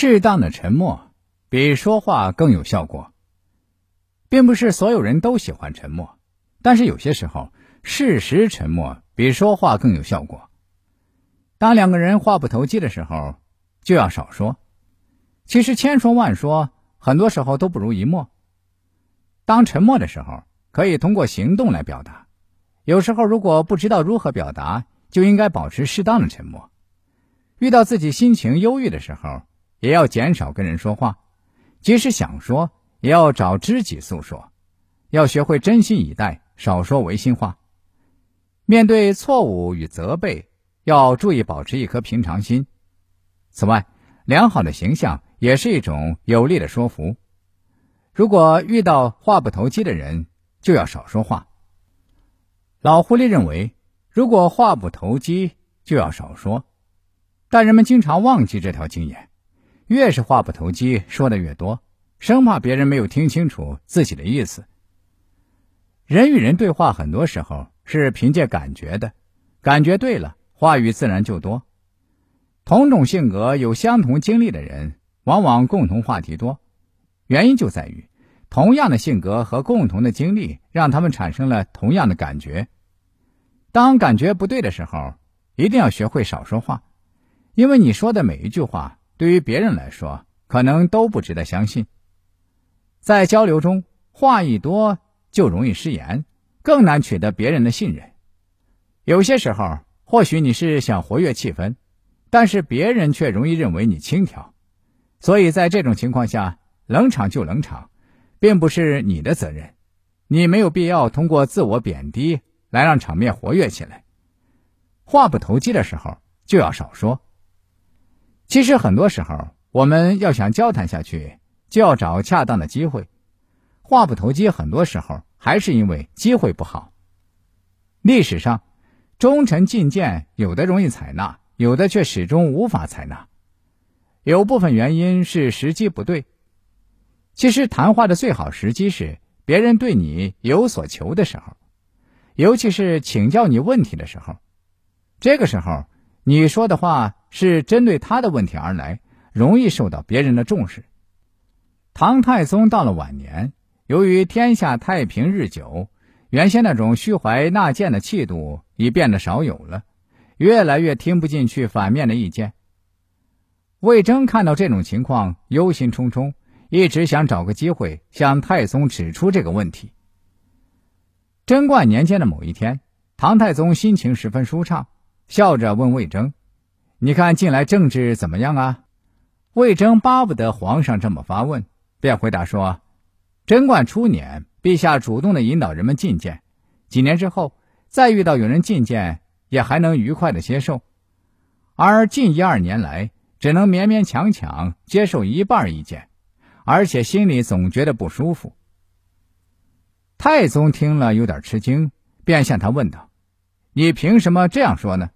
适当的沉默比说话更有效果。并不是所有人都喜欢沉默，但是有些时候，适时沉默比说话更有效果。当两个人话不投机的时候，就要少说。其实千说万说，很多时候都不如一默。当沉默的时候，可以通过行动来表达。有时候如果不知道如何表达，就应该保持适当的沉默。遇到自己心情忧郁的时候，也要减少跟人说话。即使想说。也要找知己诉说，要学会真心以待，少说违心话。面对错误与责备，要注意保持一颗平常心。此外，良好的形象也是一种有力的说服。如果遇到话不投机的人，就要少说话。老狐狸认为，如果话不投机，就要少说，但人们经常忘记这条经验，越是话不投机，说的越多。生怕别人没有听清楚自己的意思。人与人对话，很多时候是凭借感觉的，感觉对了，话语自然就多。同种性格、有相同经历的人，往往共同话题多。原因就在于，同样的性格和共同的经历，让他们产生了同样的感觉。当感觉不对的时候，一定要学会少说话，因为你说的每一句话，对于别人来说，可能都不值得相信。在交流中，话一多就容易失言，更难取得别人的信任。有些时候，或许你是想活跃气氛，但是别人却容易认为你轻佻。所以在这种情况下，冷场就冷场，并不是你的责任。你没有必要通过自我贬低来让场面活跃起来。话不投机的时候就要少说。其实很多时候，我们要想交谈下去。就要找恰当的机会，话不投机，很多时候还是因为机会不好。历史上，忠臣进谏，有的容易采纳，有的却始终无法采纳。有部分原因是时机不对。其实，谈话的最好时机是别人对你有所求的时候，尤其是请教你问题的时候。这个时候，你说的话是针对他的问题而来，容易受到别人的重视。唐太宗到了晚年，由于天下太平日久，原先那种虚怀纳谏的气度已变得少有了，越来越听不进去反面的意见。魏征看到这种情况，忧心忡忡，一直想找个机会向太宗指出这个问题。贞观年间的某一天，唐太宗心情十分舒畅，笑着问魏征：“你看近来政治怎么样啊？”魏征巴不得皇上这么发问。便回答说：“贞观初年，陛下主动的引导人们进谏，几年之后，再遇到有人进谏，也还能愉快的接受；而近一二年来，只能勉勉强强接受一半意见，而且心里总觉得不舒服。”太宗听了有点吃惊，便向他问道：“你凭什么这样说呢？”